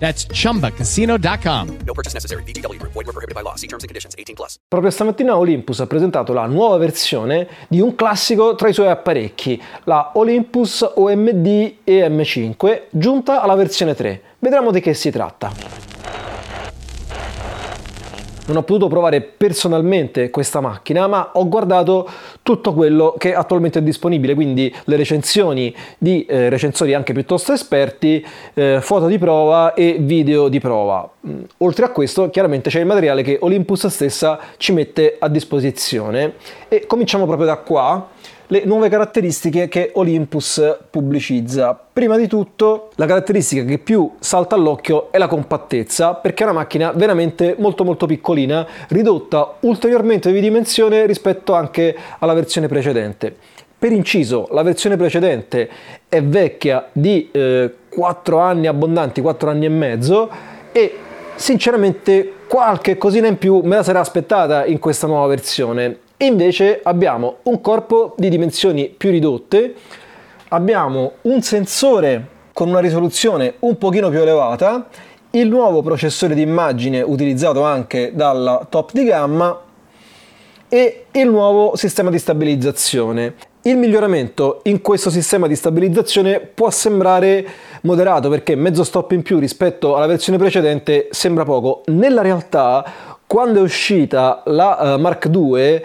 That's chumbacasino.com. No purchase necessary. Group. Void were prohibited by law. See terms and conditions. 18 plus. Proprio stamattina Olympus ha presentato la nuova versione di un classico tra i suoi apparecchi, la Olympus OMD EM5, giunta alla versione 3. Vedremo di che si tratta. Non ho potuto provare personalmente questa macchina, ma ho guardato tutto quello che attualmente è disponibile, quindi le recensioni di eh, recensori anche piuttosto esperti, eh, foto di prova e video di prova. Mm, oltre a questo, chiaramente c'è il materiale che Olympus stessa ci mette a disposizione e cominciamo proprio da qua le nuove caratteristiche che Olympus pubblicizza. Prima di tutto, la caratteristica che più salta all'occhio è la compattezza, perché è una macchina veramente molto molto piccolina, ridotta ulteriormente di dimensione rispetto anche alla versione precedente. Per inciso, la versione precedente è vecchia di eh, 4 anni abbondanti, 4 anni e mezzo e sinceramente qualche cosina in più me la sarei aspettata in questa nuova versione invece abbiamo un corpo di dimensioni più ridotte, abbiamo un sensore con una risoluzione un pochino più elevata, il nuovo processore di immagine utilizzato anche dalla top di gamma e il nuovo sistema di stabilizzazione. Il miglioramento in questo sistema di stabilizzazione può sembrare moderato perché mezzo stop in più rispetto alla versione precedente sembra poco. Nella realtà, quando è uscita la uh, Mark II,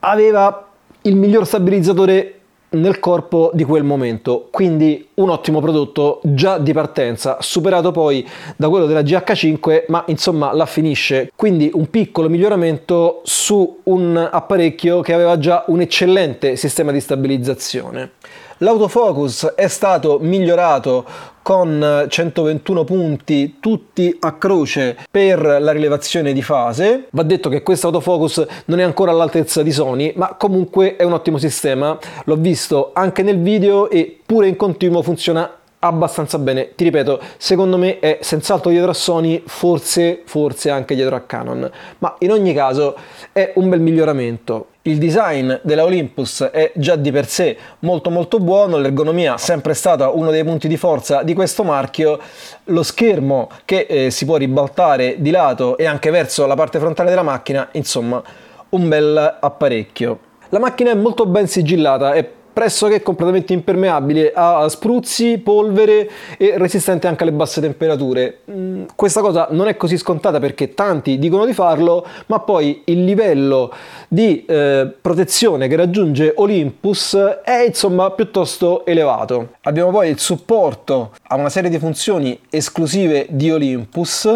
aveva il miglior stabilizzatore nel corpo di quel momento, quindi un ottimo prodotto già di partenza, superato poi da quello della GH5, ma insomma la finisce, quindi un piccolo miglioramento su un apparecchio che aveva già un eccellente sistema di stabilizzazione. L'autofocus è stato migliorato con 121 punti tutti a croce per la rilevazione di fase. Va detto che questo autofocus non è ancora all'altezza di Sony, ma comunque è un ottimo sistema. L'ho visto anche nel video e pure in continuo funziona abbastanza bene. Ti ripeto, secondo me è senz'altro dietro a Sony, forse, forse anche dietro a Canon, ma in ogni caso è un bel miglioramento. Il design della Olympus è già di per sé molto molto buono, l'ergonomia è sempre stata uno dei punti di forza di questo marchio, lo schermo che eh, si può ribaltare di lato e anche verso la parte frontale della macchina, insomma un bel apparecchio. La macchina è molto ben sigillata, è pressoché completamente impermeabile a spruzzi, polvere e resistente anche alle basse temperature. Mm, questa cosa non è così scontata perché tanti dicono di farlo, ma poi il livello di eh, protezione che raggiunge Olympus è insomma piuttosto elevato. Abbiamo poi il supporto a una serie di funzioni esclusive di Olympus.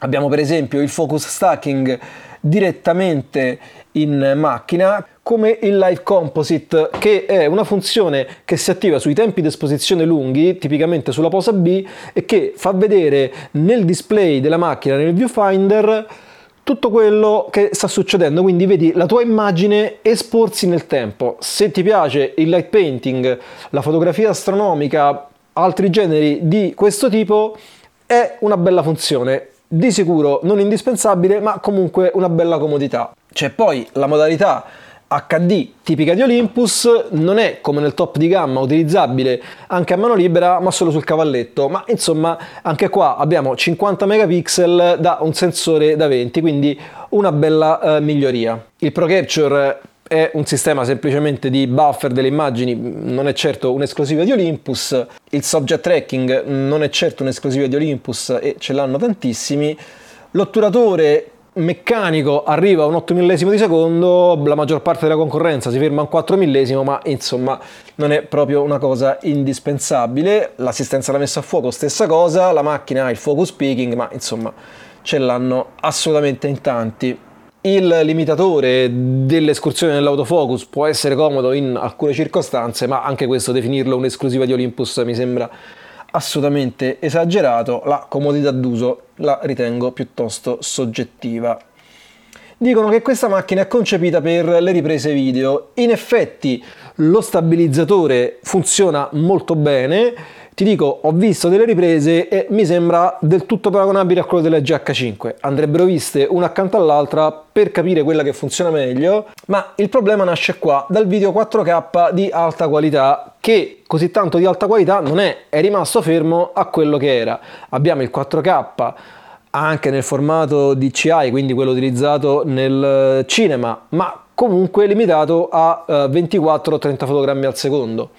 Abbiamo per esempio il focus stacking direttamente in macchina come il Live Composite, che è una funzione che si attiva sui tempi di esposizione lunghi, tipicamente sulla posa B, e che fa vedere nel display della macchina, nel viewfinder, tutto quello che sta succedendo, quindi vedi la tua immagine esporsi nel tempo. Se ti piace il light painting, la fotografia astronomica, altri generi di questo tipo, è una bella funzione di sicuro non indispensabile, ma comunque una bella comodità. C'è poi la modalità HD tipica di Olympus non è come nel top di gamma utilizzabile anche a mano libera ma solo sul cavalletto. Ma insomma anche qua abbiamo 50 megapixel da un sensore da 20 quindi una bella eh, miglioria. Il Pro è un sistema semplicemente di buffer delle immagini, non è certo un'esclusiva di Olympus, il subject tracking non è certo un'esclusiva di Olympus e ce l'hanno tantissimi, l'otturatore meccanico arriva a un 8 millesimo di secondo, la maggior parte della concorrenza si ferma a un 4 millesimo, ma insomma non è proprio una cosa indispensabile. L'assistenza alla messa a fuoco stessa cosa, la macchina ha il focus peaking, ma insomma ce l'hanno assolutamente in tanti. Il limitatore dell'escursione nell'autofocus può essere comodo in alcune circostanze, ma anche questo definirlo un'esclusiva di Olympus mi sembra assolutamente esagerato, la comodità d'uso la ritengo piuttosto soggettiva. Dicono che questa macchina è concepita per le riprese video. In effetti lo stabilizzatore funziona molto bene. Ti dico, ho visto delle riprese e mi sembra del tutto paragonabile a quello della GH5. Andrebbero viste una accanto all'altra per capire quella che funziona meglio, ma il problema nasce qua, dal video 4K di alta qualità che così tanto di alta qualità non è, è rimasto fermo a quello che era. Abbiamo il 4K anche nel formato DCI, quindi quello utilizzato nel cinema, ma comunque limitato a 24-30 eh, fotogrammi al secondo.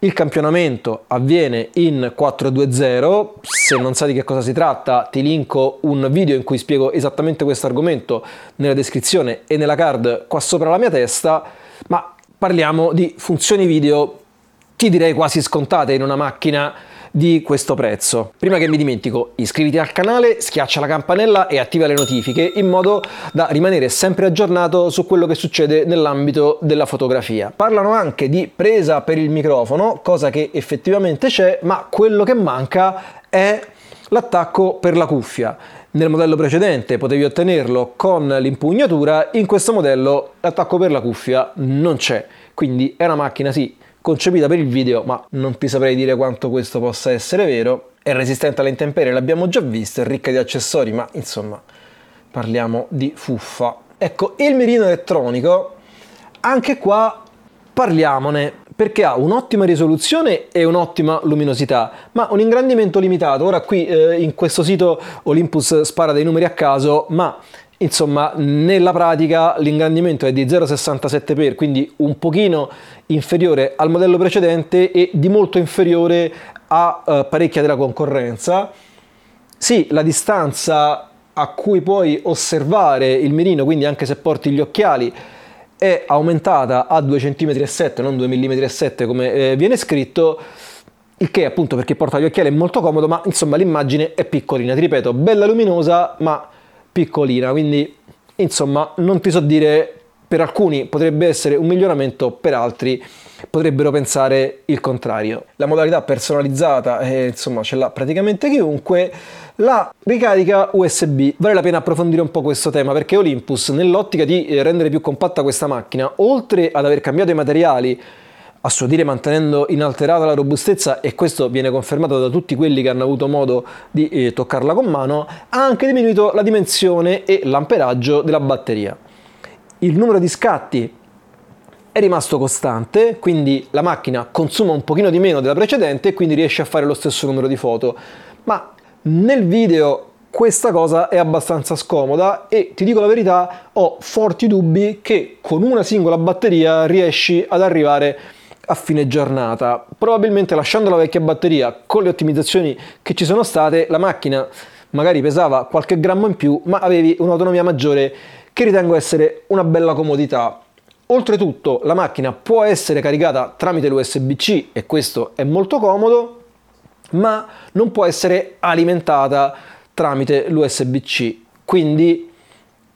Il campionamento avviene in 4.2.0, se non sai di che cosa si tratta ti linko un video in cui spiego esattamente questo argomento nella descrizione e nella card qua sopra la mia testa, ma parliamo di funzioni video. Ti direi quasi scontate in una macchina di questo prezzo. Prima che mi dimentico, iscriviti al canale, schiaccia la campanella e attiva le notifiche in modo da rimanere sempre aggiornato su quello che succede nell'ambito della fotografia. Parlano anche di presa per il microfono, cosa che effettivamente c'è, ma quello che manca è l'attacco per la cuffia. Nel modello precedente potevi ottenerlo con l'impugnatura, in questo modello l'attacco per la cuffia non c'è. Quindi è una macchina sì concepita per il video, ma non ti saprei dire quanto questo possa essere vero. È resistente alle intemperie, l'abbiamo già visto, è ricca di accessori, ma insomma, parliamo di fuffa. Ecco, il mirino elettronico, anche qua parliamone, perché ha un'ottima risoluzione e un'ottima luminosità, ma un ingrandimento limitato. Ora qui eh, in questo sito Olympus spara dei numeri a caso, ma Insomma, nella pratica l'ingrandimento è di 0,67x, quindi un pochino inferiore al modello precedente e di molto inferiore a uh, parecchia della concorrenza. Sì, la distanza a cui puoi osservare il mirino, quindi anche se porti gli occhiali, è aumentata a 2,7 cm, non 2,7 mm come eh, viene scritto, il che appunto perché porta gli occhiali è molto comodo, ma insomma l'immagine è piccolina, ti ripeto, bella luminosa, ma piccolina, quindi insomma non ti so dire, per alcuni potrebbe essere un miglioramento, per altri potrebbero pensare il contrario. La modalità personalizzata, eh, insomma, ce l'ha praticamente chiunque. La ricarica USB, vale la pena approfondire un po' questo tema perché Olympus, nell'ottica di eh, rendere più compatta questa macchina, oltre ad aver cambiato i materiali a suo dire mantenendo inalterata la robustezza e questo viene confermato da tutti quelli che hanno avuto modo di eh, toccarla con mano, ha anche diminuito la dimensione e l'amperaggio della batteria. Il numero di scatti è rimasto costante, quindi la macchina consuma un pochino di meno della precedente e quindi riesce a fare lo stesso numero di foto, ma nel video questa cosa è abbastanza scomoda e ti dico la verità, ho forti dubbi che con una singola batteria riesci ad arrivare a fine giornata. Probabilmente lasciando la vecchia batteria con le ottimizzazioni che ci sono state, la macchina magari pesava qualche grammo in più, ma avevi un'autonomia maggiore che ritengo essere una bella comodità. Oltretutto la macchina può essere caricata tramite l'USB-C e questo è molto comodo, ma non può essere alimentata tramite l'USB-C. Quindi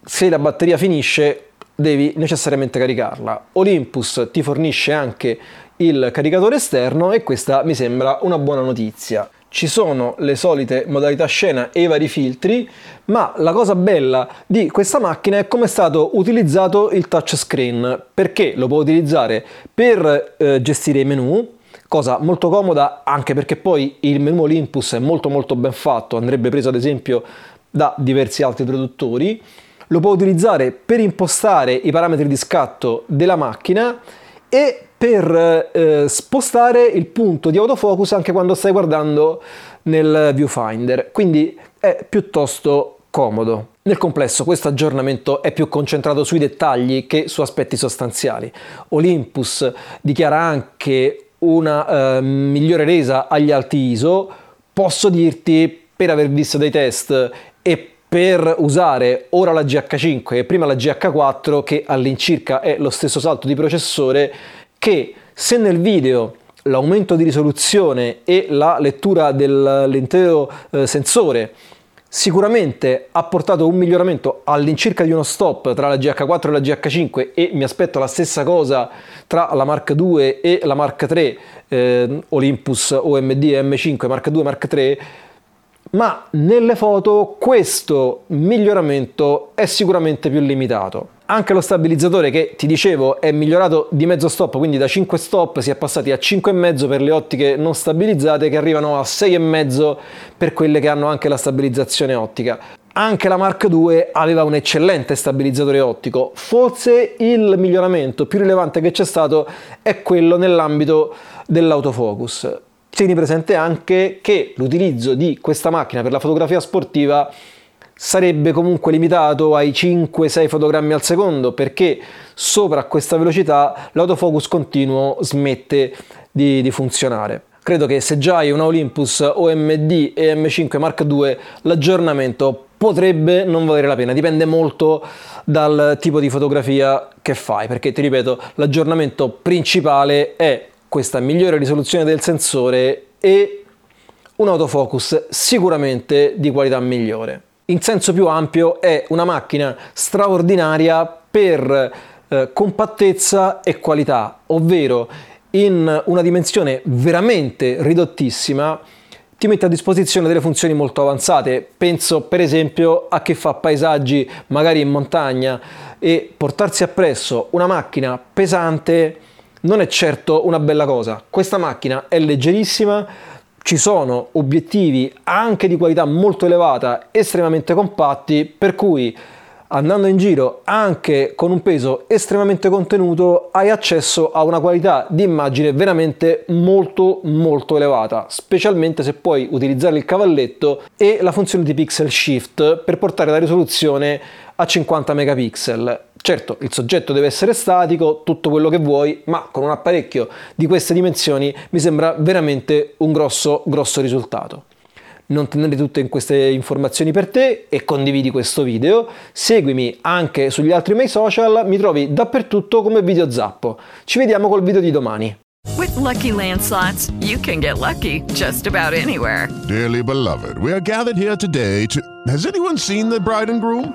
se la batteria finisce devi necessariamente caricarla. Olympus ti fornisce anche il caricatore esterno e questa mi sembra una buona notizia. Ci sono le solite modalità scena e i vari filtri, ma la cosa bella di questa macchina è come è stato utilizzato il touchscreen, perché lo può utilizzare per eh, gestire i menu, cosa molto comoda anche perché poi il menu Olympus è molto molto ben fatto, andrebbe preso ad esempio da diversi altri produttori, lo può utilizzare per impostare i parametri di scatto della macchina e per eh, spostare il punto di autofocus anche quando stai guardando nel viewfinder, quindi è piuttosto comodo. Nel complesso questo aggiornamento è più concentrato sui dettagli che su aspetti sostanziali. Olympus dichiara anche una eh, migliore resa agli alti ISO. Posso dirti, per aver visto dei test per usare ora la GH5 e prima la GH4, che all'incirca è lo stesso salto di processore, che se nel video l'aumento di risoluzione e la lettura dell'intero eh, sensore sicuramente ha portato un miglioramento all'incirca di uno stop tra la GH4 e la GH5 e mi aspetto la stessa cosa tra la Mark II e la Mark III eh, Olympus OMD M5 Mark II Mark III ma nelle foto questo miglioramento è sicuramente più limitato. Anche lo stabilizzatore che ti dicevo è migliorato di mezzo stop, quindi da 5 stop si è passati a 5,5 per le ottiche non stabilizzate che arrivano a 6,5 per quelle che hanno anche la stabilizzazione ottica. Anche la Mark II aveva un eccellente stabilizzatore ottico, forse il miglioramento più rilevante che c'è stato è quello nell'ambito dell'autofocus tieni presente anche che l'utilizzo di questa macchina per la fotografia sportiva sarebbe comunque limitato ai 5-6 fotogrammi al secondo perché sopra questa velocità l'autofocus continuo smette di, di funzionare. Credo che se già hai un Olympus OMD e M5 Mark II l'aggiornamento potrebbe non valere la pena, dipende molto dal tipo di fotografia che fai, perché ti ripeto, l'aggiornamento principale è questa migliore risoluzione del sensore e un autofocus sicuramente di qualità migliore. In senso più ampio è una macchina straordinaria per eh, compattezza e qualità, ovvero in una dimensione veramente ridottissima ti mette a disposizione delle funzioni molto avanzate. Penso per esempio a chi fa paesaggi magari in montagna e portarsi appresso una macchina pesante non è certo una bella cosa. Questa macchina è leggerissima, ci sono obiettivi anche di qualità molto elevata, estremamente compatti, per cui andando in giro anche con un peso estremamente contenuto hai accesso a una qualità di immagine veramente molto molto elevata specialmente se puoi utilizzare il cavalletto e la funzione di pixel shift per portare la risoluzione a 50 megapixel Certo, il soggetto deve essere statico, tutto quello che vuoi, ma con un apparecchio di queste dimensioni mi sembra veramente un grosso, grosso risultato. Non tenere tutte queste informazioni per te e condividi questo video. Seguimi anche sugli altri miei social, mi trovi dappertutto come video zappo. Ci vediamo col video di domani. With lucky landslots, you can get lucky just about anywhere. Dearly beloved, we are gathered here today to. Has anyone seen the bride and groom?